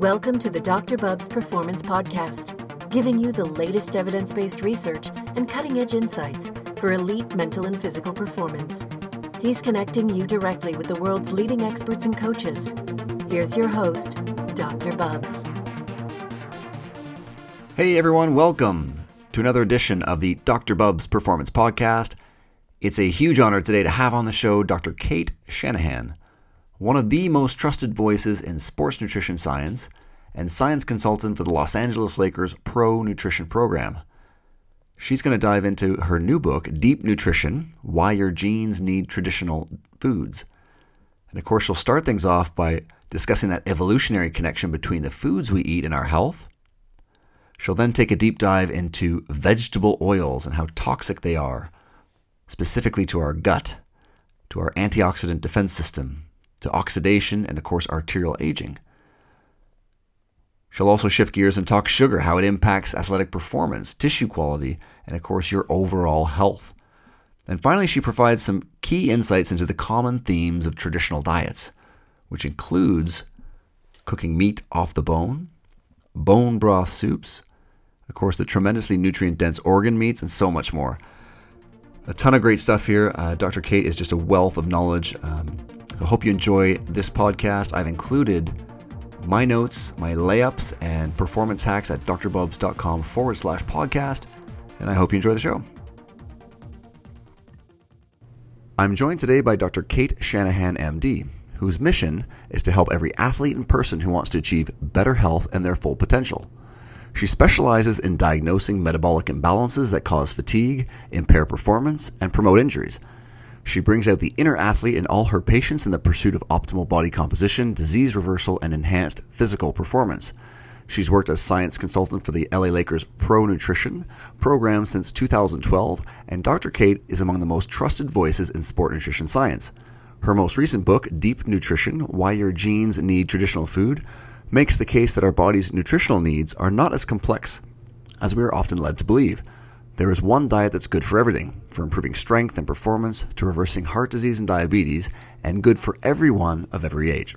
Welcome to the Dr. Bubbs Performance Podcast, giving you the latest evidence based research and cutting edge insights for elite mental and physical performance. He's connecting you directly with the world's leading experts and coaches. Here's your host, Dr. Bubbs. Hey everyone, welcome to another edition of the Dr. Bubbs Performance Podcast. It's a huge honor today to have on the show Dr. Cate Shanahan one of the most trusted voices in sports nutrition science, and science consultant for the Los Angeles Lakers Pro Nutrition Program. She's going to dive into her new book, Deep Nutrition Why Your Genes Need Traditional Foods. And of course, she'll start things off by discussing that evolutionary connection between the foods we eat and our health. She'll then take a deep dive into vegetable oils and how toxic they are, specifically to our gut, to our antioxidant defense system, to oxidation, and of course, arterial aging. She'll also shift gears and talk sugar, how it impacts athletic performance, tissue quality, and of course, your overall health. And finally, she provides some key insights into the common themes of traditional diets, which includes cooking meat off the bone, bone broth soups, of course, the tremendously nutrient dense organ meats, and so much more. A ton of great stuff here. Uh, Dr. Cate is just a wealth of knowledge. Um, I hope you enjoy this podcast. I've included my notes, my layups, and performance hacks at drbubbs.com forward slash podcast. And I hope you enjoy the show. I'm joined today by Dr. Cate Shanahan, MD, whose mission is to help every athlete and person who wants to achieve better health and their full potential. She specializes in diagnosing metabolic imbalances that cause fatigue, impair performance, and promote injuries she brings out the inner athlete in all her patients in the pursuit of optimal body composition, disease reversal, and enhanced physical performance. She's worked as science consultant for the LA Lakers Pro Nutrition program since 2012, and Dr. Cate is among the most trusted voices in sport nutrition science. Her most recent book, Deep Nutrition Why Your Genes Need Traditional Food, makes the case that our body's nutritional needs are not as complex as we are often led to believe. There is one diet that's good for everything, from improving strength and performance to reversing heart disease and diabetes, and good for everyone of every age.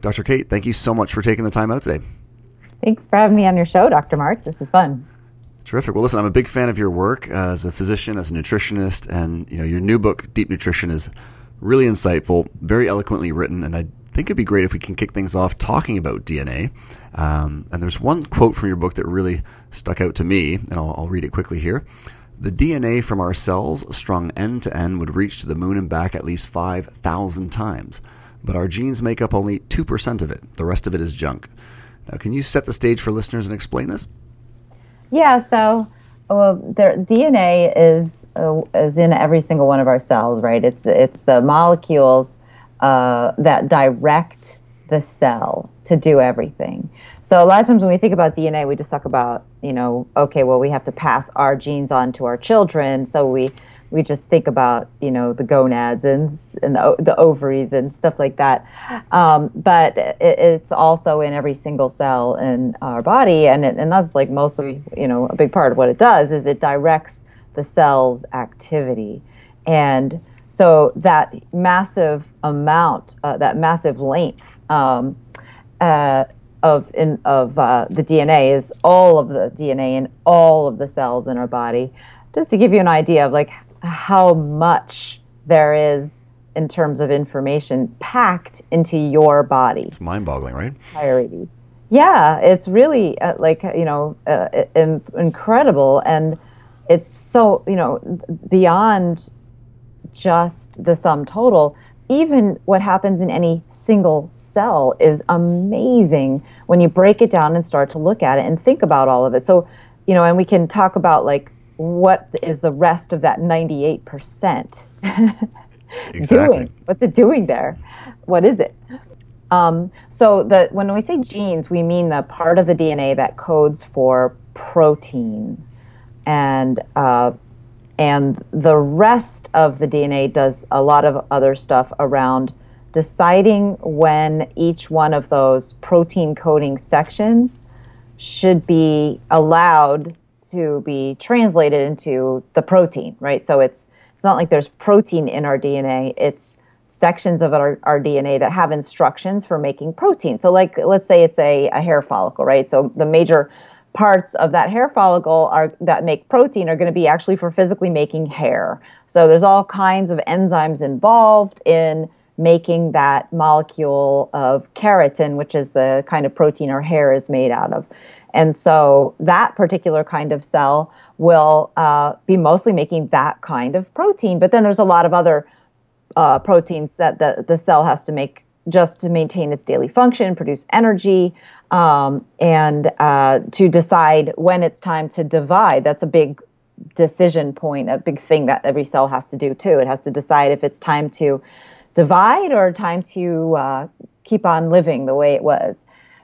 Dr. Cate, thank you so much for taking the time out today. Thanks for having me on your show, Dr. Marc. This is fun. Terrific. Well, listen, I'm a big fan of your work as a physician, as a nutritionist, and you know your new book, Deep Nutrition, is really insightful, very eloquently written, and I think it'd be great if we can kick things off talking about DNA. Um, and there's one quote from your book that really stuck out to me, and I'll, I'll read it quickly here. The DNA from our cells, strung end to end, would reach to the moon and back at least 5,000 times. But our genes make up only 2% of it. The rest of it is junk. Now, can you set the stage for listeners and explain this? Yeah, so uh, their DNA is uh, is in every single one of our cells, right? It's it's the molecules uh, that direct the cell to do everything. So a lot of times when we think about DNA, we just talk about, you know, okay, well, we have to pass our genes on to our children. So we we just think about, you know, the gonads and, and the, the ovaries and stuff like that. Um, but it, it's also in every single cell in our body, and it, and that's like mostly, you know, a big part of what it does is it directs the cell's activity, and so that massive amount, uh, that massive length um, uh, of in, of uh, the DNA is all of the DNA in all of the cells in our body. Just to give you an idea of like how much there is in terms of information packed into your body. It's mind-boggling, right? Entirety. Yeah, it's really uh, like you know uh, incredible, and it's so you know beyond just the sum total, even what happens in any single cell is amazing when you break it down and start to look at it and think about all of it. So, you know, and we can talk about like what is the rest of that 98% exactly. doing? What's it doing there? What is it? Um, so the when we say genes, we mean the part of the DNA that codes for protein, and uh, and the rest of the DNA does a lot of other stuff around deciding when each one of those protein coding sections should be allowed to be translated into the protein, right? So it's it's not like there's protein in our DNA, it's sections of our, our DNA that have instructions for making protein. So, like, let's say it's a, a hair follicle, right? So, the major parts of that hair follicle are that make protein are going to be actually for physically making hair. So, there's all kinds of enzymes involved in making that molecule of keratin, which is the kind of protein our hair is made out of. And so, that particular kind of cell will uh, be mostly making that kind of protein. But then there's a lot of other uh, proteins that the, the cell has to make just to maintain its daily function, produce energy, um, and uh, to decide when it's time to divide. That's a big decision point, a big thing that every cell has to do too. It has to decide if it's time to divide or time to uh, keep on living the way it was.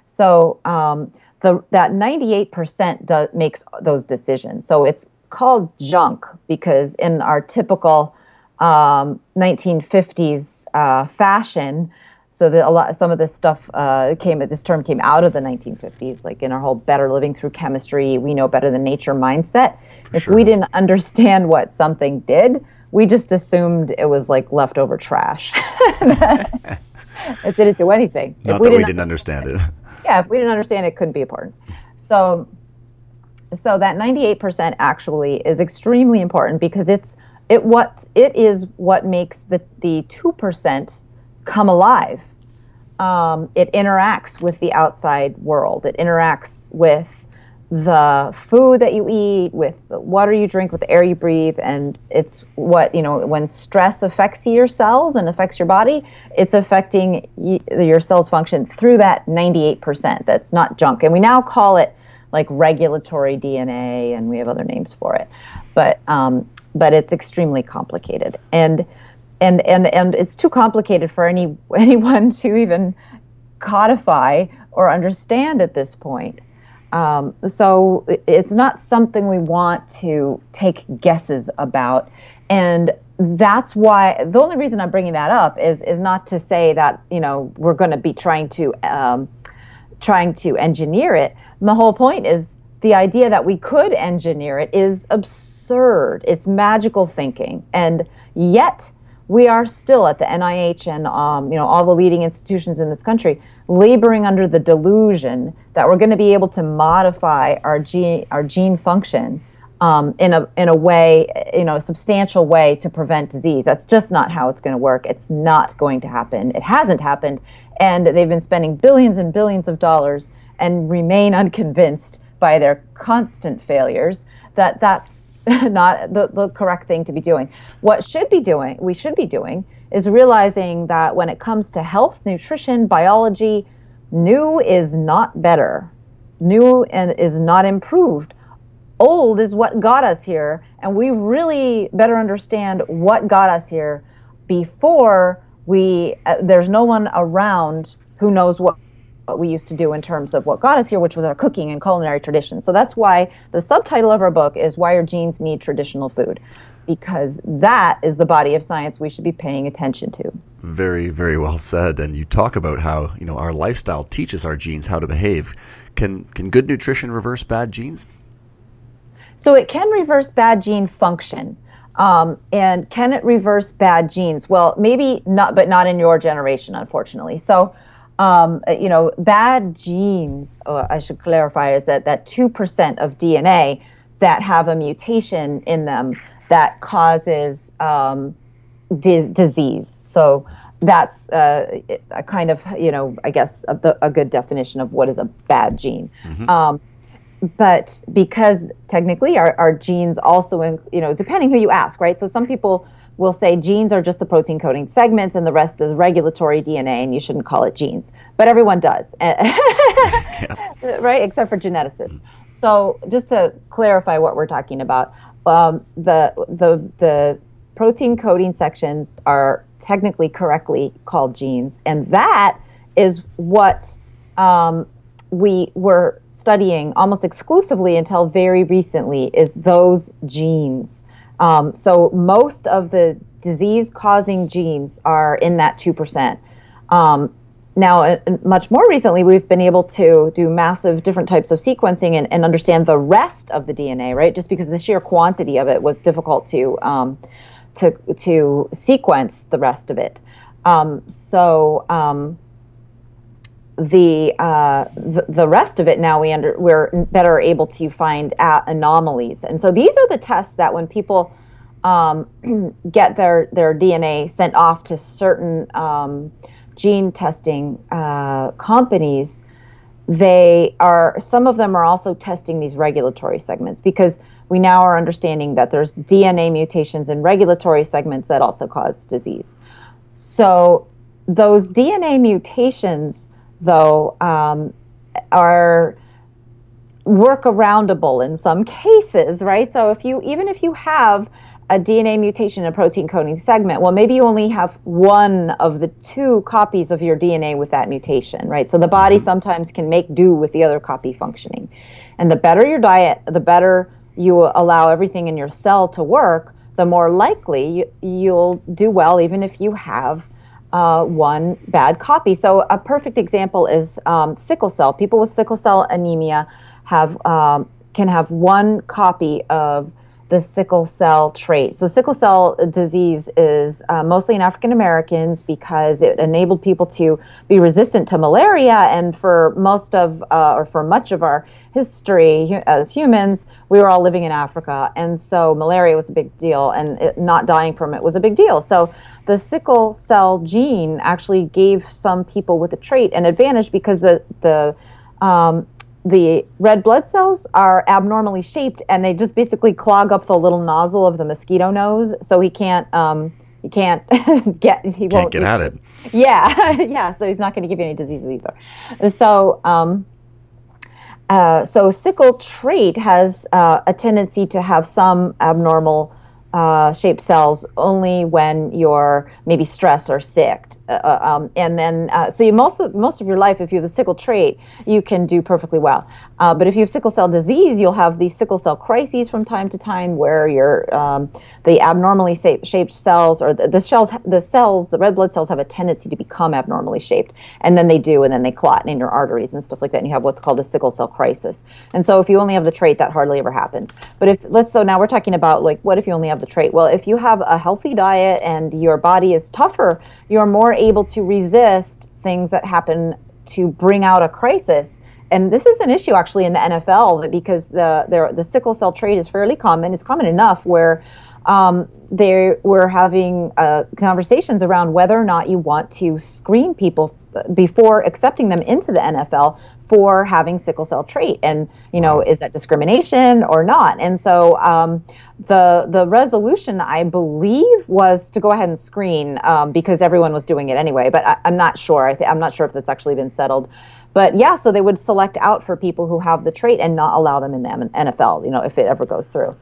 So um, the, that 98% does, makes those decisions. So it's called junk because in our typical um, 1950s uh, fashion. So that a lot, some of this stuff uh, came. This term came out of the 1950s, like in our whole "better living through chemistry," we know better than nature mindset. if sure. we didn't understand what something did, we just assumed it was like leftover trash. it didn't do anything. Not if we that didn't we didn't understand it. Yeah, if we didn't understand it, it couldn't be important. So, so that 98% actually is extremely important because it's it what it is what makes the the two percent come alive. Um, it interacts with the outside world. It interacts with the food that you eat, with the water you drink, with the air you breathe, and it's what you know. When stress affects your cells and affects your body, it's affecting y- your cells' function through that 98%. That's not junk, and we now call it like regulatory DNA, and we have other names for it. But um, but it's extremely complicated and and and and it's too complicated for any anyone to even codify or understand at this point. Um, so it's not something we want to take guesses about, and that's why the only reason I'm bringing that up is is not to say that you know we're going to be trying to um, trying to engineer it. And the whole point is the idea that we could engineer it is absurd. It's magical thinking, and yet we are still at the NIH and um, you know all the leading institutions in this country laboring under the delusion that we're going to be able to modify our gene our gene function um, in a in a way you know a substantial way to prevent disease. That's just not how it's going to work. It's not going to happen. It hasn't happened, and they've been spending billions and billions of dollars and remain unconvinced by their constant failures that that's not the, the correct thing to be doing. What should be doing, we should be doing, is realizing that when it comes to health, nutrition, biology, new is not better. New and is not improved. Old is what got us here, and we really better understand what got us here before we uh, there's no one around who knows what what we used to do in terms of what got us here, which was our cooking and culinary tradition. So that's why the subtitle of our book is Why Your Genes Need Traditional Food, because that is the body of science we should be paying attention to. Very, very well said. And you talk about how you know our lifestyle teaches our genes how to behave. Can can good nutrition reverse bad genes? So it can reverse bad gene function. Um, and can it reverse bad genes? Well, maybe not, but not in your generation, unfortunately. So um, uh, you know, bad genes, I should clarify, is that that 2% of DNA that have a mutation in them that causes um, di- disease. So that's uh, a kind of, you know, I guess a, a, good definition of what is a bad gene. Mm-hmm. Um, but because technically our, our genes also, in, you know, depending who you ask, right? So some people will say genes are just the protein coding segments and the rest is regulatory DNA and you shouldn't call it genes. But everyone does, right? Except for geneticists. So just to clarify what we're talking about, um, the, the, the protein coding sections are technically correctly called genes. And that is what um, we were studying almost exclusively until very recently is those genes. Um, so most of the disease causing genes are in that 2%. Um, now, uh, much more recently, we've been able to do massive different types of sequencing and, and, understand the rest of the DNA, right? Just because the sheer quantity of it was difficult to um, to to sequence the rest of it. Um, so um, the, uh, the, the rest of it now we under we're better able to find anomalies, and so these are the tests that when people um, get their their DNA sent off to certain um, gene testing uh, companies, they are some of them are also testing these regulatory segments because we now are understanding that there's DNA mutations in regulatory segments that also cause disease. So those DNA mutations, though, um, are workaroundable in some cases, right? So if you even if you have a DNA mutation in a protein coding segment, well, maybe you only have one of the two copies of your DNA with that mutation, right? So the body mm-hmm. sometimes can make do with the other copy functioning. And the better your diet, the better you allow everything in your cell to work, the more likely you, will do well, even if you have uh, one bad copy. So a perfect example is um, sickle cell. People with sickle cell anemia have um, can have one copy of the sickle cell trait. So, sickle cell disease is uh, mostly in African Americans because it enabled people to be resistant to malaria. And for most of, uh, or for much of our history as humans, we were all living in Africa. And so, malaria was a big deal, and it, not dying from it was a big deal. So, the sickle cell gene actually gave some people with the trait an advantage because the, the um, the red blood cells are abnormally shaped and they just basically clog up the little nozzle of the mosquito nose so he can't um, he can't get he can't won't get at it. Yeah yeah so he's not going to give you any diseases either. So um, uh, so sickle trait has uh, a tendency to have some abnormal uh, shaped cells only when you're maybe stressed or sick uh, uh, um, and then uh, so you most of most of your life, if you have the sickle trait, you can do perfectly well. Uh, but if you have sickle cell disease, you'll have these sickle cell crises from time to time, where your um, the abnormally shaped cells or the, the, cells, the cells, the red blood cells have a tendency to become abnormally shaped, and then they do, and then they clot in your arteries and stuff like that, and you have what's called a sickle cell crisis. And so if you only have the trait, that hardly ever happens. But if let's so now we're talking about like what if you only have the trait? Well, if you have a healthy diet and your body is tougher, you're more able to resist things that happen to bring out a crisis. And this is an issue actually in the NFL because the the, sickle cell trait is fairly common. It's common enough where um, they were having uh, conversations around whether or not you want to screen people before accepting them into the NFL for having sickle cell trait, and you know, is that discrimination or not? And so um, the the resolution, I believe, was to go ahead and screen um, because everyone was doing it anyway. But I, am not sure. I th- I'm not sure if that's actually been settled. But yeah, so they would select out for people who have the trait and not allow them in the NFL. You know, if it ever goes through.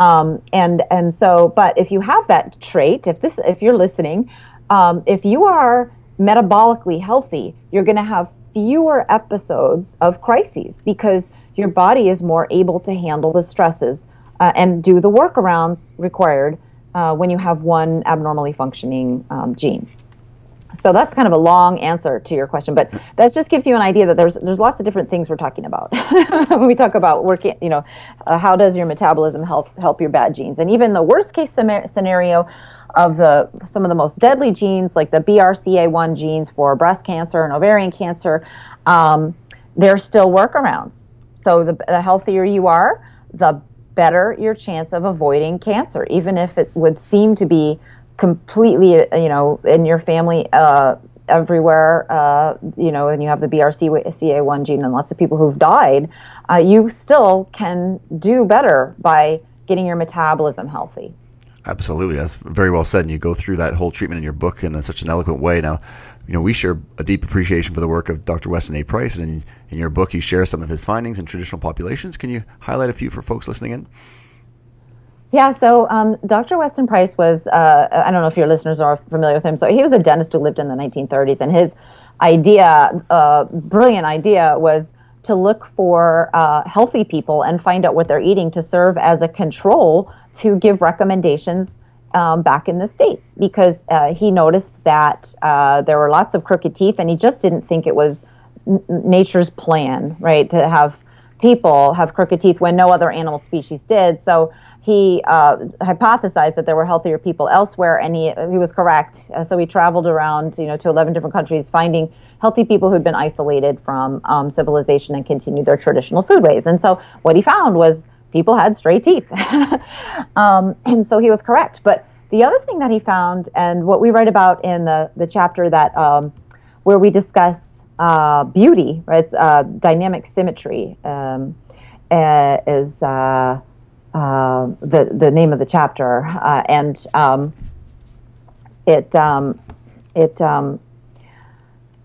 Um, and and so, but if you have that trait, if this, if you're listening, um, if you are metabolically healthy, you're going to have fewer episodes of crises because your body is more able to handle the stresses uh, and do the workarounds required uh, when you have one abnormally functioning um, gene. So that's kind of a long answer to your question, but that just gives you an idea that there's there's lots of different things we're talking about when we talk about working. You know, uh, how does your metabolism help help your bad genes? And even the worst case scenario of the some of the most deadly genes, like the BRCA1 genes for breast cancer and ovarian cancer, um, there's still workarounds. So the, the healthier you are, the better your chance of avoiding cancer, even if it would seem to be completely, uh, you know, in your family uh, everywhere, uh, you know, and you have the BRCA1 gene and lots of people who've died, uh, you still can do better by getting your metabolism healthy. Absolutely, that's very well said. And you go through that whole treatment in your book in a, such an eloquent way. Now, you know, we share a deep appreciation for the work of Dr. Weston A. Price, and in, in your book, you share some of his findings in traditional populations. Can you highlight a few for folks listening in? Yeah, so um, Dr. Weston Price was, uh, I don't know if your listeners are familiar with him. So he was a dentist who lived in the 1930s, and his idea, uh, brilliant idea, was to look for uh, healthy people and find out what they're eating to serve as a control to give recommendations um, back in the states because uh, he noticed that uh, there were lots of crooked teeth and he just didn't think it was n- nature's plan right to have people have crooked teeth when no other animal species did. So he uh, hypothesized that there were healthier people elsewhere, and he he was correct. Uh, so he traveled around, you know, to 11 different countries, finding healthy people who'd been isolated from um, civilization and continued their traditional food ways. And so what he found was people had straight teeth, um, and so he was correct. But the other thing that he found, and what we write about in the the chapter that um, where we discuss uh, beauty, right? It's uh, dynamic symmetry um, uh, is uh, uh, the the name of the chapter, uh, and um, it um, it um,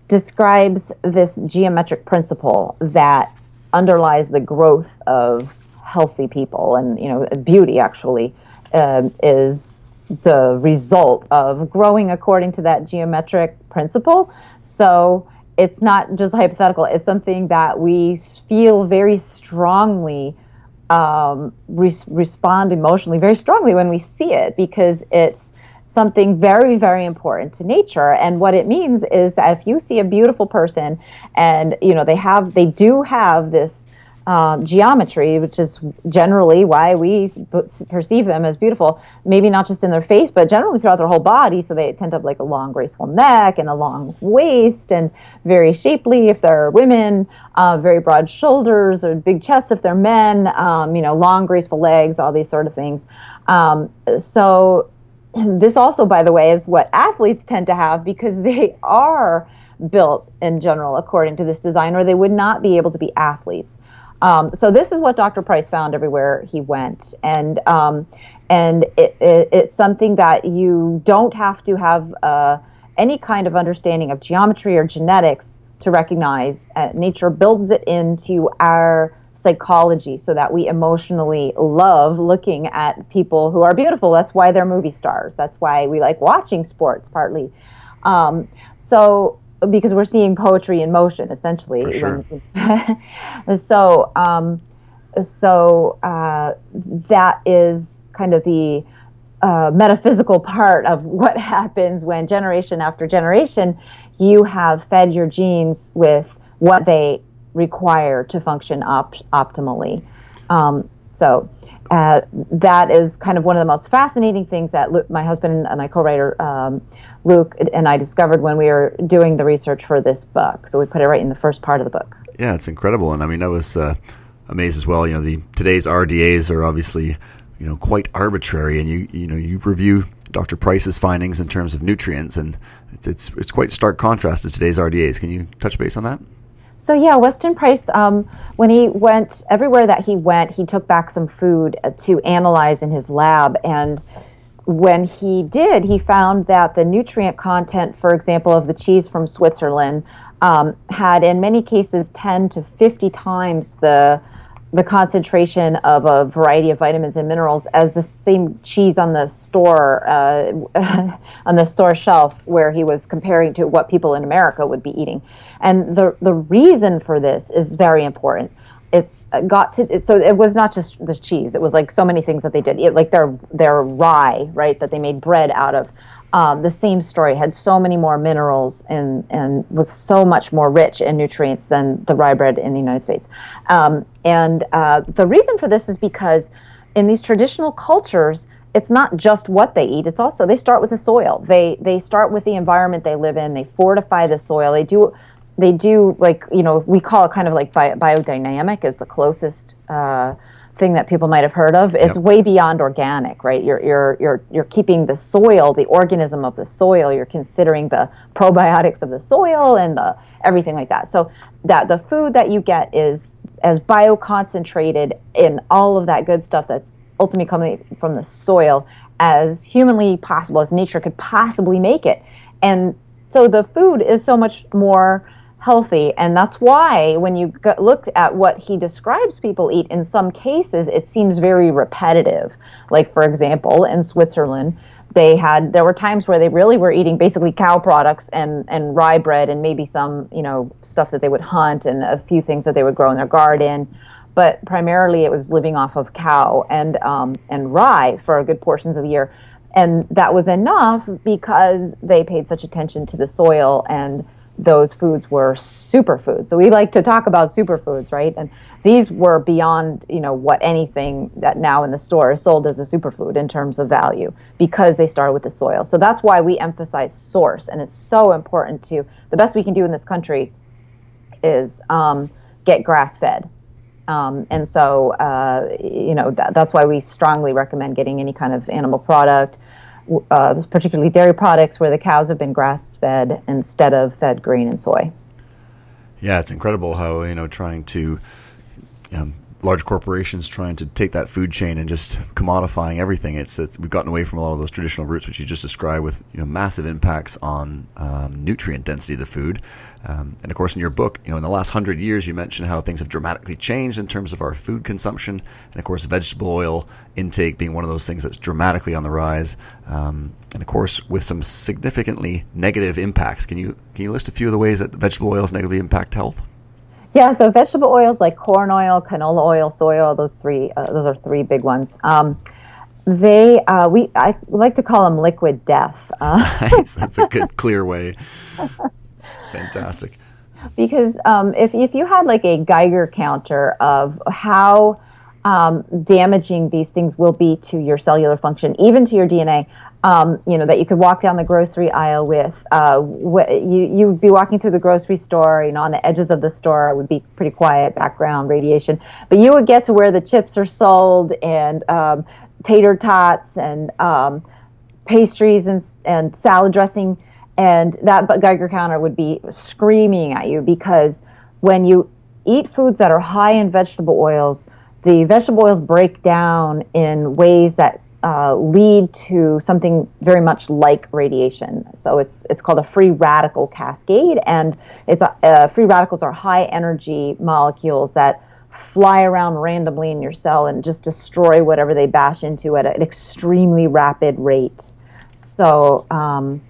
describes this geometric principle that underlies the growth of healthy people, and you know, beauty actually um, is the result of growing according to that geometric principle. So it's not just hypothetical, it's something that we feel very strongly um, re- respond emotionally very strongly when we see it because it's something very very important to nature. And what it means is that if you see a beautiful person and you know they have they do have this um, geometry, which is generally why we perceive them as beautiful. Maybe not just in their face, but generally throughout their whole body. So they tend to have like a long, graceful neck and a long waist, and very shapely if they're women, uh, very broad shoulders or big chests if they're men. Um, you know, long, graceful legs, all these sort of things. Um, so this also, by the way, is what athletes tend to have because they are built in general according to this design, or they would not be able to be athletes. Um, so this is what Dr. Price found everywhere he went, and um, and it, it, it's something that you don't have to have uh, any kind of understanding of geometry or genetics to recognize. Uh, nature builds it into our psychology so that we emotionally love looking at people who are beautiful. That's why they're movie stars. That's why we like watching sports partly. Um, so because we're seeing poetry in motion essentially. Sure. so um, so uh, that is kind of the uh, metaphysical part of what happens when generation after generation you have fed your genes with what they require to function op- optimally. Um, so uh, that is kind of one of the most fascinating things that Luke, my husband and my co-writer um, Luke and I discovered when we were doing the research for this book. So we put it right in the first part of the book. Yeah, it's incredible, and I mean I was uh, amazed as well. You know, the today's RDAs are obviously you know quite arbitrary, and you you know you review Dr. Price's findings in terms of nutrients, and it's it's, it's quite stark contrast to today's RDAs. Can you touch base on that? So yeah, Weston Price, um, when he went everywhere that he went, he took back some food uh, to analyze in his lab, and when he did, he found that the nutrient content, for example, of the cheese from Switzerland, um, had in many cases 10 to 50 times the the concentration of a variety of vitamins and minerals as the same cheese on the store uh, on the store shelf where he was comparing to what people in America would be eating. And the the reason for this is very important. It's got to so it was not just the cheese. It was like so many things that they did. It, like their their rye, right, that they made bread out of um, the same story had so many more minerals and and was so much more rich in nutrients than the rye bread in the United States. Um, and uh, the reason for this is because in these traditional cultures, it's not just what they eat; it's also they start with the soil. They they start with the environment they live in. They fortify the soil. They do they do like you know we call it kind of like bi- biodynamic is the closest. Uh, thing that people might have heard of. It's yep. way beyond organic, right? You're you're you're you're keeping the soil, the organism of the soil. You're considering the probiotics of the soil and the everything like that. So that the food that you get is as bioconcentrated in all of that good stuff that's ultimately coming from the soil as humanly possible, as nature could possibly make it. And so the food is so much more healthy. And that's why when you look at what he describes people eat, in some cases, it seems very repetitive. Like, for example, in Switzerland, they had there were times where they really were eating basically cow products and and rye bread and maybe some you know stuff that they would hunt and a few things that they would grow in their garden but primarily it was living off of cow and um, and rye for good portions of the year and that was enough because they paid such attention to the soil and those foods were superfoods. So we like to talk about superfoods, right? And these were beyond, you know, what anything that now in the store is sold as a superfood in terms of value because they started with the soil. So that's why we emphasize source, and it's so important to the best we can do in this country is um, get grass fed. Um, and so, uh, you know, that, that's why we strongly recommend getting any kind of animal product uh, particularly dairy products, where the cows have been grass fed instead of fed grain and soy. Yeah, it's incredible how you know trying to um, large corporations trying to take that food chain and just commodifying everything. It's, it's, we've gotten away from a lot of those traditional roots, which you just described, with you know, massive impacts on um, nutrient density of the food. Um, and of course, in your book, you know, in the last hundred years, you mentioned how things have dramatically changed in terms of our food consumption, and of course, vegetable oil intake being one of those things that's dramatically on the rise. Um, and of course, with some significantly negative impacts. Can you can you list a few of the ways that vegetable oils negatively impact health? Yeah, so vegetable oils like corn oil, canola oil, soy oil, those three, uh, those are three big ones. Um, they, uh, we, I like to call them liquid death. Uh, nice, that's a good, clear way. Fantastic. Because um, if if you had like a Geiger counter of how um, damaging these things will be to your cellular function, even to your DNA, um, you know, that you could walk down the grocery aisle with. Uh, wh- you you would be walking through the grocery store, you know, on the edges of the store. It would be pretty quiet, background radiation, but you would get to where the chips are sold and um, tater tots and um, pastries and and salad dressing, and that Geiger counter would be screaming at you because when you eat foods that are high in vegetable oils, the vegetable oils break down in ways that uh, lead to something very much like radiation. So it's it's called a free radical cascade, and it's uh, free radicals are high energy molecules that fly around randomly in your cell and just destroy whatever they bash into at an extremely rapid rate. So. Um,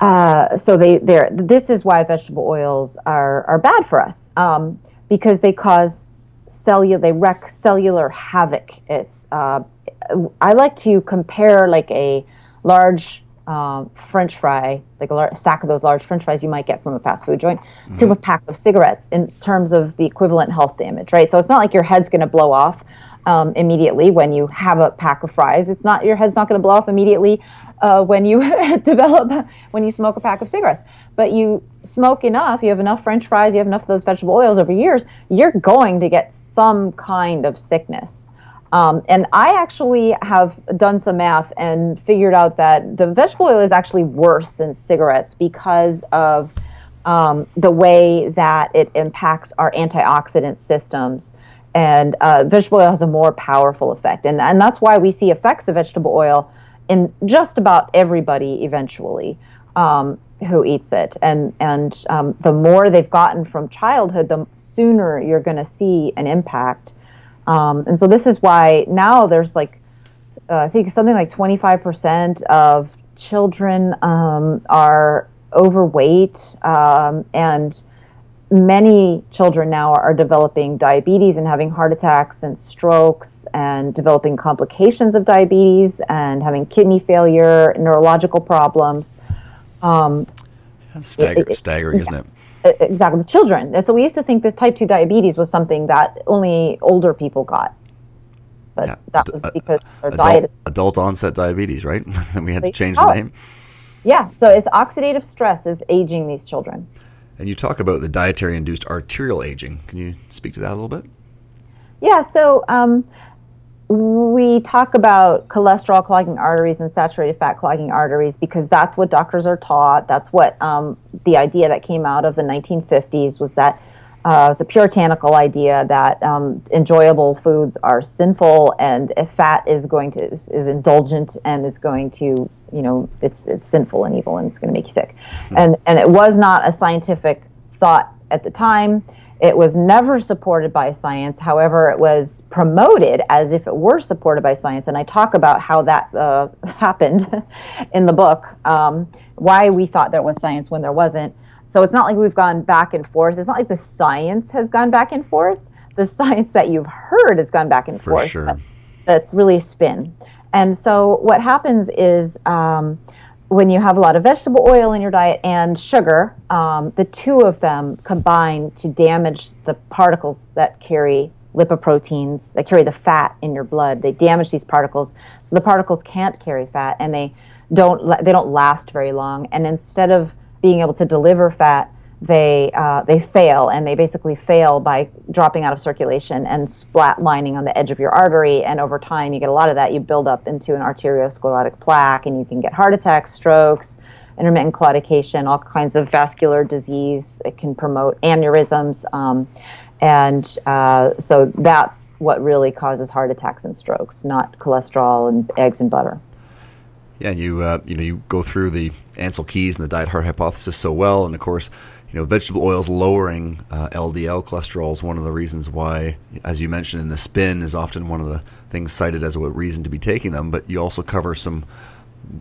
uh, so they they this is why vegetable oils are are bad for us um, because they cause cellular they wreak cellular havoc. It's uh, I like to compare like a large um, French fry, like a large, sack of those large French fries you might get from a fast food joint, mm-hmm. to a pack of cigarettes in terms of the equivalent health damage, right? So it's not like your head's going to blow off um, immediately when you have a pack of fries. It's not your head's not going to blow off immediately uh, when you develop when you smoke a pack of cigarettes. But you smoke enough, you have enough French fries, you have enough of those vegetable oils over years, you're going to get some kind of sickness. Um, and I actually have done some math and figured out that the vegetable oil is actually worse than cigarettes because of um, the way that it impacts our antioxidant systems. And uh, vegetable oil has a more powerful effect. And, and that's why we see effects of vegetable oil in just about everybody eventually um, who eats it. And, and um, the more they've gotten from childhood, the sooner you're going to see an impact. Um, and so this is why now there's like, uh, I think something like 25% of children um, are overweight, um, and many children now are developing diabetes and having heart attacks and strokes and developing complications of diabetes and having kidney failure, neurological problems. Um, That's stagger- it, staggering, isn't it? Exactly the children. And so we used to think this type 2 diabetes was something that only older people got. But yeah. that was because their adult, diet. Adult onset diabetes, right? we had to change the name. Yeah, so it's oxidative stress is aging these children. And you talk about the dietary induced arterial aging. Can you speak to that a little bit? Yeah, so um, we talk about cholesterol clogging arteries and saturated fat clogging arteries because that's what doctors are taught. That's what um, the idea that came out of the 1950s was that uh, it's a puritanical idea that um, enjoyable foods are sinful and if fat is going to is, is indulgent and is going to you know it's it's sinful and evil and it's going to make you sick, mm-hmm. and and it was not a scientific thought at the time it was never supported by science. However, it was promoted as if it were supported by science. And I talk about how that uh, happened in the book, um, why we thought there was science when there wasn't. So it's not like we've gone back and forth. It's not like the science has gone back and forth. The science that you've heard has gone back and For forth. Sure. That's really a spin. And so what happens is um, when you have a lot of vegetable oil in your diet and sugar, um, the two of them combine to damage the particles that carry lipoproteins, that carry the fat in your blood. They damage these particles, so the particles can't carry fat, and they don't they don't last very long. And instead of being able to deliver fat, they uh, they fail, and they basically fail by dropping out of circulation and splat lining on the edge of your artery. And over time, you get a lot of that. You build up into an arteriosclerotic plaque, and you can get heart attacks, strokes, intermittent claudication, all kinds of vascular disease. It can promote aneurysms. Um, and uh, so that's what really causes heart attacks and strokes, not cholesterol and eggs and butter. Yeah, you uh, you know you go through the Ancel Keys and the diet heart hypothesis so well, and of course, you know vegetable oils lowering uh, LDL cholesterol is one of the reasons why, as you mentioned in the spin, is often one of the things cited as a reason to be taking them. But you also cover some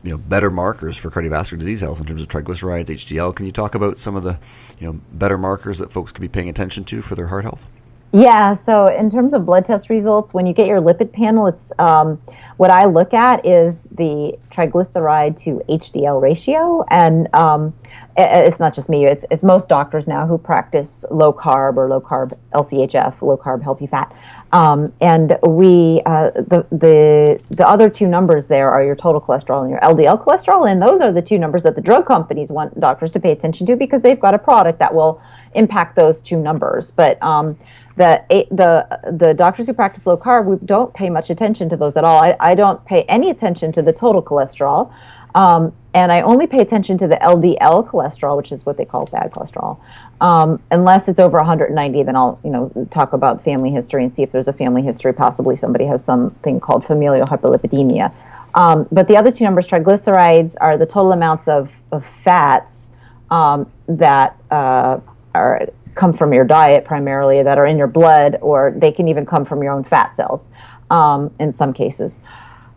you know better markers for cardiovascular disease health in terms of triglycerides, HDL. Can you talk about some of the you know better markers that folks could be paying attention to for their heart health? Yeah, so in terms of blood test results, when you get your lipid panel, it's um, what I look at is the triglyceride to HDL ratio, and um, it's not just me; it's it's most doctors now who practice low carb or low carb LCHF, low carb healthy fat. Um, and we uh, the the the other two numbers there are your total cholesterol and your LDL cholesterol, and those are the two numbers that the drug companies want doctors to pay attention to because they've got a product that will impact those two numbers. But um, the the the doctors who practice low carb, we don't pay much attention to those at all. I, I don't pay any attention to the total cholesterol. Um, and I only pay attention to the LDL cholesterol, which is what they call bad cholesterol. Um, unless it's over 190, then I'll you know talk about family history and see if there's a family history. Possibly somebody has something called familial hyperlipidemia. Um, but the other two numbers, triglycerides, are the total amounts of, of fats um, that uh, are come from your diet primarily, that are in your blood, or they can even come from your own fat cells um, in some cases.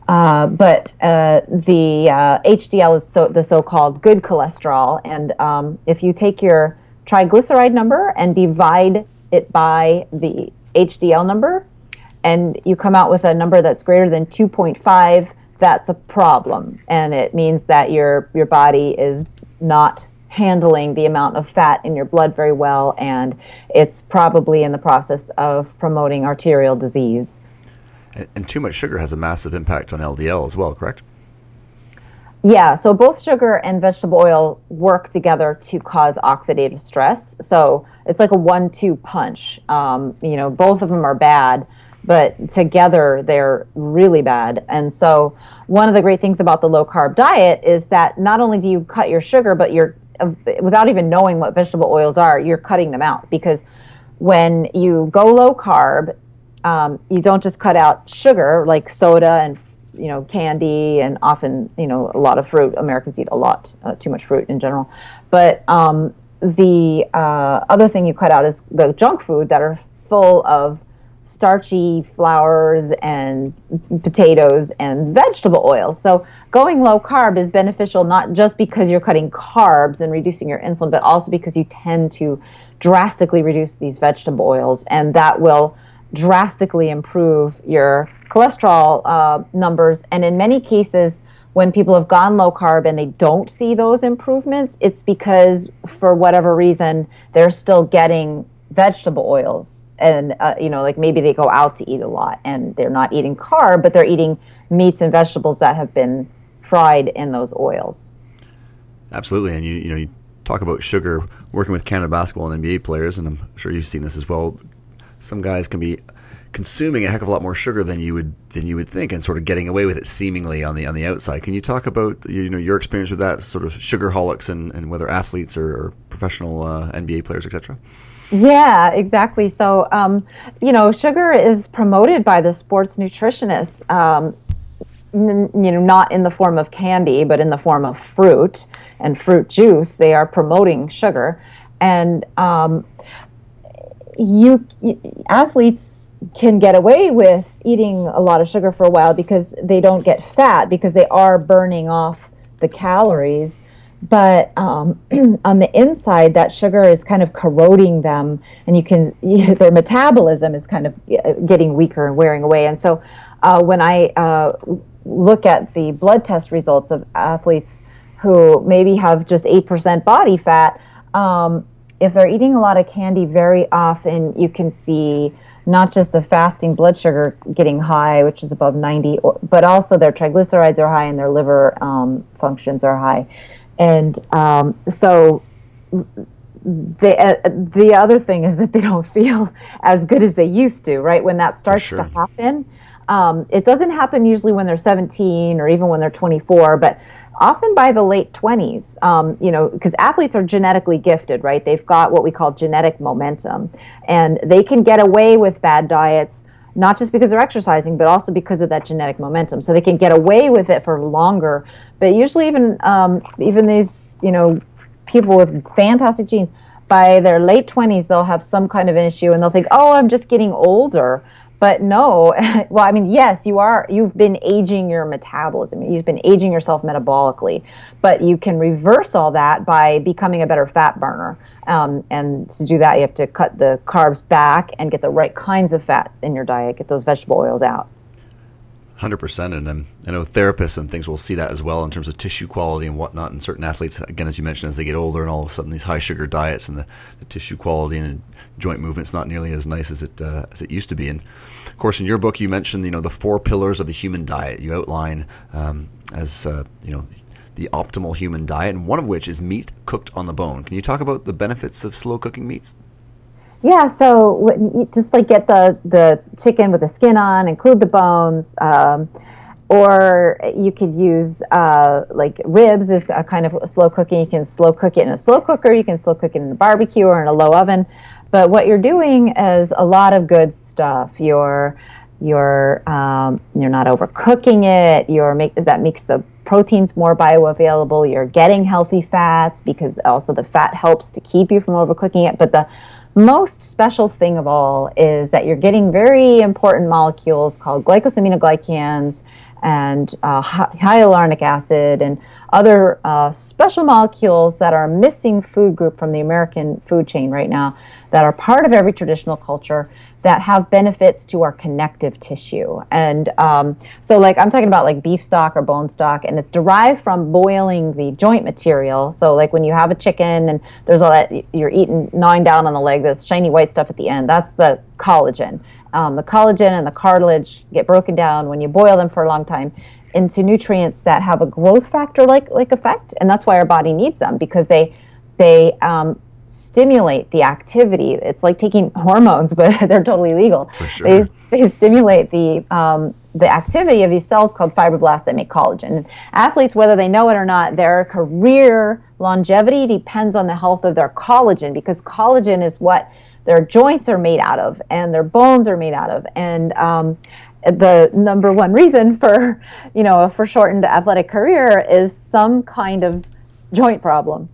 Uh, but uh, the uh, HDL is so, the so-called good cholesterol, and um, if you take your triglyceride number and divide it by the HDL number, and you come out with a number that's greater than 2.5, that's a problem, and it means that your your body is not handling the amount of fat in your blood very well, and it's probably in the process of promoting arterial disease. And, and too much sugar has a massive impact on LDL as well, correct? Yeah, so both sugar and vegetable oil work together to cause oxidative stress. So it's like a one-two punch. Um, you know, both of them are bad, but together they're really bad. And so one of the great things about the low carb diet is that not only do you cut your sugar, but you're without even knowing what vegetable oils are, you're cutting them out because when you go low carb, um, you don't just cut out sugar like soda and you know candy and often you know a lot of fruit. Americans eat a lot uh, too much fruit in general, but um, the uh, other thing you cut out is the junk food that are full of starchy flours and potatoes and vegetable oils. So going low carb is beneficial not just because you're cutting carbs and reducing your insulin, but also because you tend to drastically reduce these vegetable oils, and that will drastically improve your cholesterol uh, numbers. And in many cases, when people have gone low carb and they don't see those improvements, it's because for whatever reason they're still getting vegetable oils and uh, you know like maybe they go out to eat a lot and they're not eating carb but they're eating meats and vegetables that have been fried in those oils. Absolutely. And you you know you talk about sugar working with Canada basketball and NBA players and I'm sure you've seen this as well. Some guys can be consuming a heck of a lot more sugar than you would than you would think and sort of getting away with it seemingly on the on the outside. Can you talk about you know your experience with that sort of sugar holics and, and whether athletes or, or professional uh, NBA players etc yeah, exactly. So, um, you know, sugar is promoted by the sports nutritionists, um, n- you know, not in the form of candy, but in the form of fruit and fruit juice. They are promoting sugar, and um, you, athletes can get away with eating a lot of sugar for a while because they don't get fat because they are burning off the calories but um, on the inside that sugar is kind of corroding them and you can their metabolism is kind of uh, getting weaker and wearing away and so uh, when i uh, look at the blood test results of athletes who maybe have just 8% body fat, um, if they're eating a lot of candy very often, you can see not just the fasting blood sugar getting high, which is above 90, but also their triglycerides are high and their liver um, functions are high. And um, so the, uh, the other thing is that they don't feel as good as they used to, right? When that starts sure. to happen, um, it doesn't happen usually when they're 17 or even when they're 24, but often by the late 20s, um, you know, because athletes are genetically gifted, right? They've got what we call genetic momentum, and they can get away with bad diets not just because they're exercising, but also because of that genetic momentum. So they can get away with it for longer. But usually, even um, even these, you know, people with fantastic genes, by their late 20s, they'll have some kind of an issue, and they'll think, "Oh, I'm just getting older." But no well i mean yes you are you've been aging your metabolism. You've been aging yourself metabolically but you can reverse all that by becoming a better fat burner. Um, and to do that you have to cut the carbs back and get the right kinds of fats in your diet get those vegetable oils out Hundred percent, and um, I know therapists and things will see that as well in terms of tissue quality and whatnot. And certain athletes, again, as you mentioned, as they get older, and all of a sudden these high sugar diets and the, the tissue quality and joint movement's not nearly as nice as it uh, as it used to be. And of course, in your book, you mentioned you know the four pillars of the human diet. You outline um, as uh, you know the optimal human diet, and one of which is meat cooked on the bone. Can you talk about the benefits of slow cooking meats? Yeah, so just like get the the chicken with the skin on, include the bones, um, or you could use uh, like ribs is a kind of slow cooking. You can slow cook it in a slow cooker. You can slow cook it in a barbecue or in a low oven. But what you're doing is a lot of good stuff. You're you're um, you're not overcooking it. You're make that makes the proteins more bioavailable. You're getting healthy fats because also the fat helps to keep you from overcooking it. But the most special thing of all is that you're getting very important molecules called glycosaminoglycans and uh, hyaluronic acid and other uh, special molecules that are missing food group from the American food chain right now that are part of every traditional culture that have benefits to our connective tissue. And um, so, like, I'm talking about like beef stock or bone stock, and it's derived from boiling the joint material. So, like, when you have a chicken and there's all that you're eating, gnawing down on the leg, that's shiny white stuff at the end, that's the collagen. Um, the collagen and the cartilage get broken down when you boil them for a long time into nutrients that have a growth factor like like effect, and that's why our body needs them because they they um, stimulate the activity. It's like taking hormones, but they're totally legal. Sure. They, they stimulate the um, the activity of these cells called fibroblasts that make collagen. And athletes, whether they know it or not, their career longevity depends on the health of their collagen because collagen is what their joints are made out of and their bones are made out of. And um, the number one reason for, you know, a foreshortened athletic career is some kind of joint problem.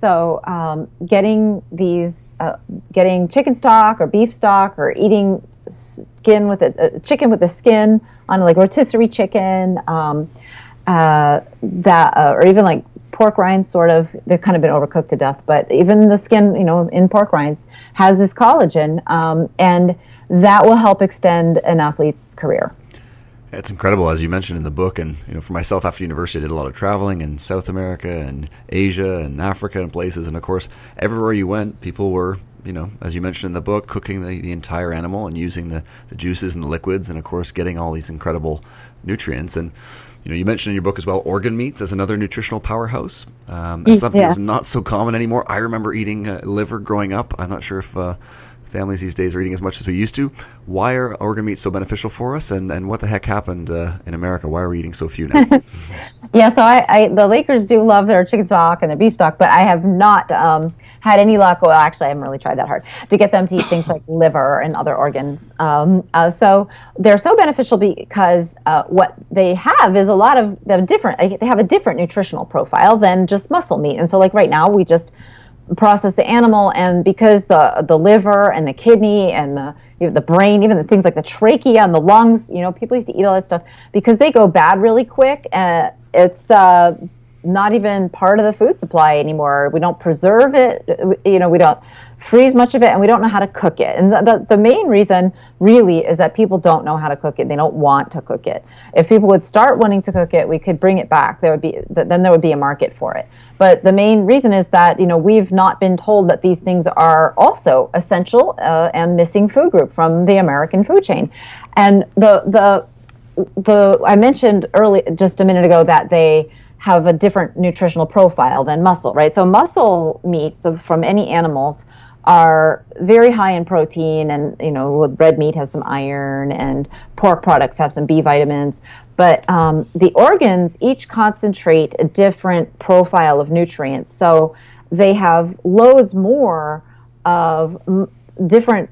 So um, getting these, uh, getting chicken stock or beef stock or eating skin with a, chicken with the skin on like rotisserie chicken, um, uh, that uh, or even like pork rinds sort of they've kind of been overcooked to death but even the skin you know in pork rinds has this collagen um, and that will help extend an athlete's career it's incredible, as you mentioned in the book, and you know, for myself after university, I did a lot of traveling in South America and Asia and Africa and places, and of course, everywhere you went, people were, you know, as you mentioned in the book, cooking the, the entire animal and using the, the juices and the liquids, and of course, getting all these incredible nutrients. And you know, you mentioned in your book as well organ meats as another nutritional powerhouse. Um, and something yeah. that's not so common anymore. I remember eating uh, liver growing up. I'm not sure if. Uh, families these days are eating as much as we used to. Why are organ meats so beneficial for us? And, and what the heck happened uh, in America? Why are we eating so few now? yeah, so I, I, the Lakers do love their chicken stock and their beef stock, but I have not um, had any luck. Well, actually, I haven't really tried that hard to get them to eat things like liver and other organs. Um, uh, so they're so beneficial because uh, what they have is a lot of them different. They have a different nutritional profile than just muscle meat. And so, like right now, we just process the animal and because the the liver and the kidney and the you know, the brain even the things like the trachea and the lungs you know people used to eat all that stuff because they go bad really quick and it's uh, not even part of the food supply anymore. We don't preserve it you know we don't freeze much of it, and we don't know how to cook it. And the, the, the main reason, really, is that people don't know how to cook it. They don't want to cook it. If people would start wanting to cook it, we could bring it back. There would be then there would be a market for it. But the main reason is that you know we've not been told that these things are also essential uh, and missing food group from the American food chain, and the the the I mentioned early just a minute ago that they have a different nutritional profile than muscle, right? So muscle meats from any animals are very high in protein and you know red meat has some iron and pork products have some b vitamins. But um, the organs each concentrate a different profile of nutrients. So they have loads more of m- different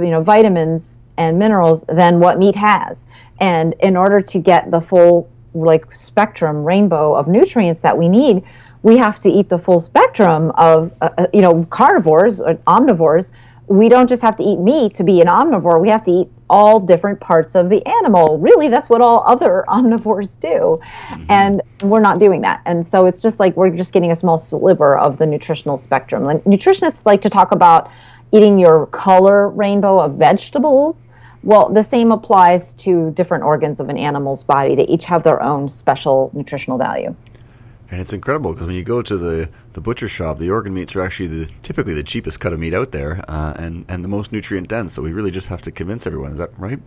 you know vitamins and minerals than what meat has. And in order to get the full like spectrum rainbow of nutrients that we need we have to eat the full spectrum of uh, uh you know carnivores or omnivores. We don't just have to eat meat to be an omnivore. We have to eat all different parts of the animal. Really that's what all other omnivores do. Mm-hmm. and we're not doing that. And so it's just like we're just getting a small sliver of the nutritional spectrum. Like nutritionists like to talk about eating your color rainbow of vegetables. Well, the same applies to different organs of an animal's body. They each have their own special nutritional value. And it's incredible because when you go to the, the butcher shop, the organ meats are actually the, typically the cheapest cut of meat out there uh, and, and the most nutrient dense. So we really just have to convince everyone. Is that right?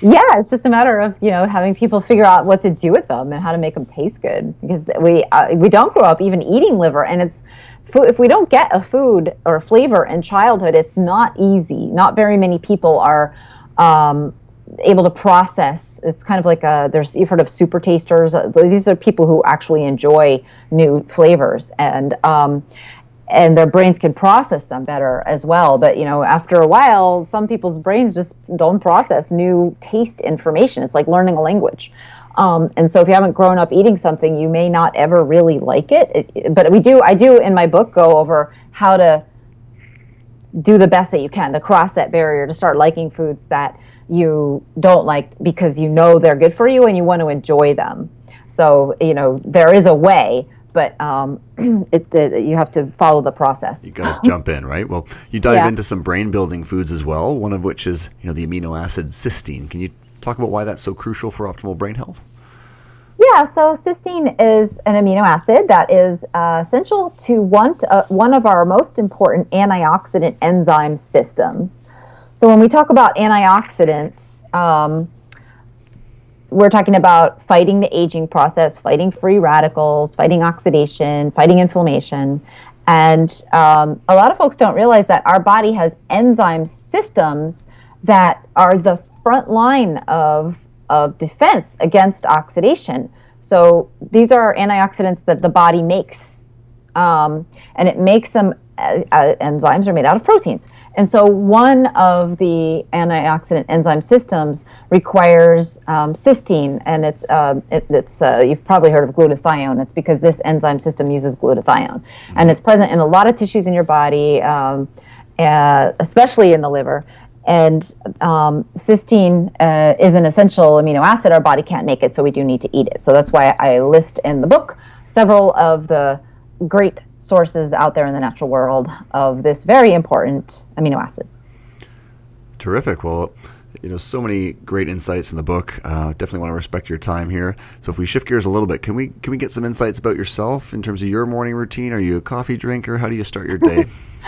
Yeah, it's just a matter of you know having people figure out what to do with them and how to make them taste good because we uh, we don't grow up even eating liver and it's food if we don't get a food or a flavor in childhood it's not easy. Not very many people are um, able to process. It's kind of like a, there's you've heard of super tasters. Uh, these are people who actually enjoy new flavors and um, and their brains can process them better as well. But you know, after a while, some people's brains just don't process new taste information. It's like learning a language. Um, and so if you haven't grown up eating something, you may not ever really like it. it. But we do, I do in my book go over how to do the best that you can to cross that barrier to start liking foods that you don't like because you know they're good for you and you want to enjoy them. So, you know, there is a way, but um, it, you have to follow the process. You got to jump in, right? Well, you dive yeah. into some brain building foods as well, one of which is, you know, the amino acid cysteine. Can you talk about why that's so crucial for optimal brain health? Yeah, so cysteine is an amino acid that is uh, essential to one, uh, one of our most important antioxidant enzyme systems. So when we talk about antioxidants, um, we're talking about fighting the aging process, fighting free radicals, fighting oxidation, fighting inflammation. And um, a lot of folks don't realize that our body has enzyme systems that are the front line of of defense against oxidation. So these are antioxidants that the body makes, um, and it makes them. Uh, uh, enzymes are made out of proteins, and so one of the antioxidant enzyme systems requires um, cysteine, and it's uh, it, it's uh, you've probably heard of glutathione. It's because this enzyme system uses glutathione, and it's present in a lot of tissues in your body. Um, uh, especially in the liver. And um, cysteine uh, is an essential amino acid. Our body can't make it, so we do need to eat it. So that's why I list in the book several of the great sources out there in the natural world of this very important amino acid. Terrific. Well, you know, so many great insights in the book. Uh, definitely want to respect your time here. So if we shift gears a little bit, can we can we get some insights about yourself in terms of your morning routine? Are you a coffee drinker? How do you start your day?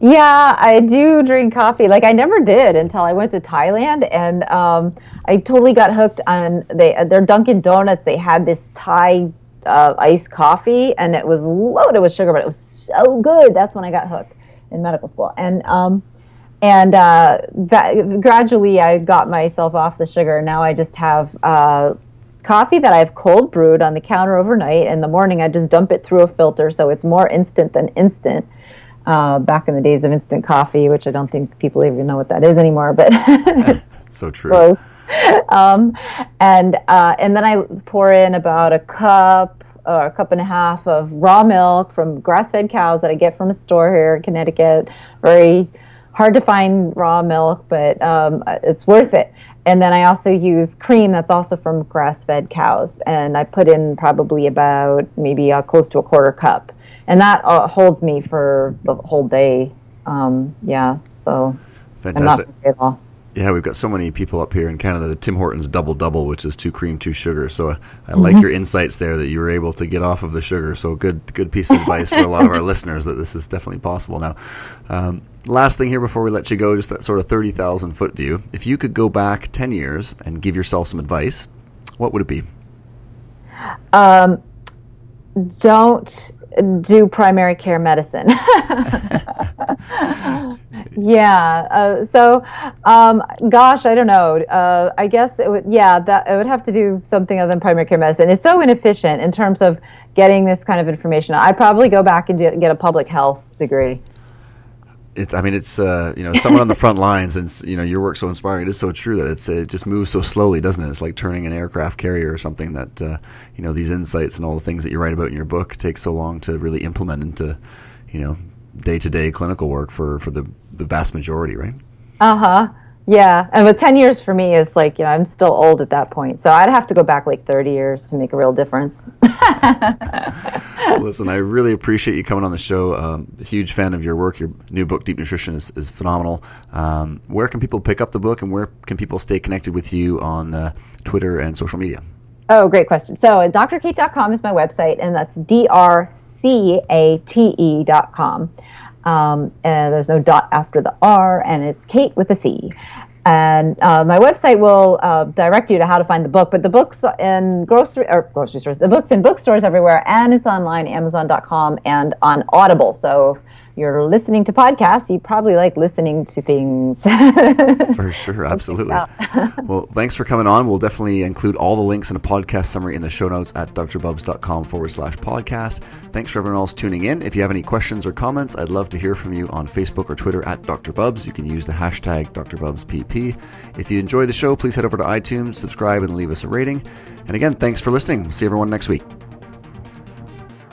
yeah, I do drink coffee. Like I never did until I went to Thailand, and um, I totally got hooked on they their Dunkin' Donuts. They had this Thai uh, iced coffee, and it was loaded with sugar, but it was so good. That's when I got hooked in medical school, and um, and uh, that, gradually I got myself off the sugar. Now I just have uh, coffee that I've cold brewed on the counter overnight. In the morning, I just dump it through a filter, so it's more instant than instant. Uh, back in the days of instant coffee, which I don't think people even know what that is anymore, but so true. Um, and uh, and then I pour in about a cup or a cup and a half of raw milk from grass-fed cows that I get from a store here in Connecticut. Very hard to find raw milk, but um, it's worth it. And then I also use cream that's also from grass-fed cows, and I put in probably about maybe uh, close to a quarter cup, and that uh, holds me for the whole day Um, yeah, so Fantastic. I'm not at all. Yeah, we've got so many people up here in Canada. The Tim Hortons double double, which is two cream, two sugar. So uh, I like your insights there that you were able to get off of the sugar. So good, good piece of advice for a lot of our listeners that this is definitely possible now. Um, last thing here before we let you go, just that sort of thirty thousand foot view. If you could go back ten years and give yourself some advice, what would it be? Um, don't do primary care medicine. yeah. Uh, so, um, gosh, I don't know. Uh, I guess it would. Yeah, that it would have to do something other than primary care medicine. It's so inefficient in terms of getting this kind of information. I'd probably go back and get a public health degree it's I mean it's uh, you know someone on the front lines and you know your work's so inspiring. It is so true that it's it just moves so slowly, doesn't it? It's like turning an aircraft carrier or something that uh, you know these insights and all the things that you write about in your book take so long to really implement into you know day to day clinical work for for the the vast majority, right? Uh huh. Yeah, and with ten years for me is like you know I'm still old at that point, so I'd have to go back like thirty years to make a real difference. Listen, I really appreciate you coming on the show. Um, huge fan of your work. Your new book, Deep Nutrition, is, is phenomenal. Um, where can people pick up the book, and where can people stay connected with you on uh, Twitter and social media? Oh, great question. So, drcate.com is my website, and that's d r c a t e.com. Um, and there's no dot after the R, and it's Cate with a C. And uh, my website will uh, direct you to how to find the book, but the books in grocery or grocery stores, the books in bookstores everywhere, and it's online, Amazon.com, and on Audible. So you're listening to podcasts, you probably like listening to things. for sure, absolutely. well, thanks for coming on. We'll definitely include all the links and a podcast summary in the show notes at drbubbs.com forward slash podcast. Thanks for everyone else tuning in. If you have any questions or comments, I'd love to hear from you on Facebook or Twitter at Dr. Bubbs. You can use the hashtag DrBubbsPP. If you enjoy the show, please head over to iTunes, subscribe, and leave us a rating. And again, thanks for listening. see everyone next week.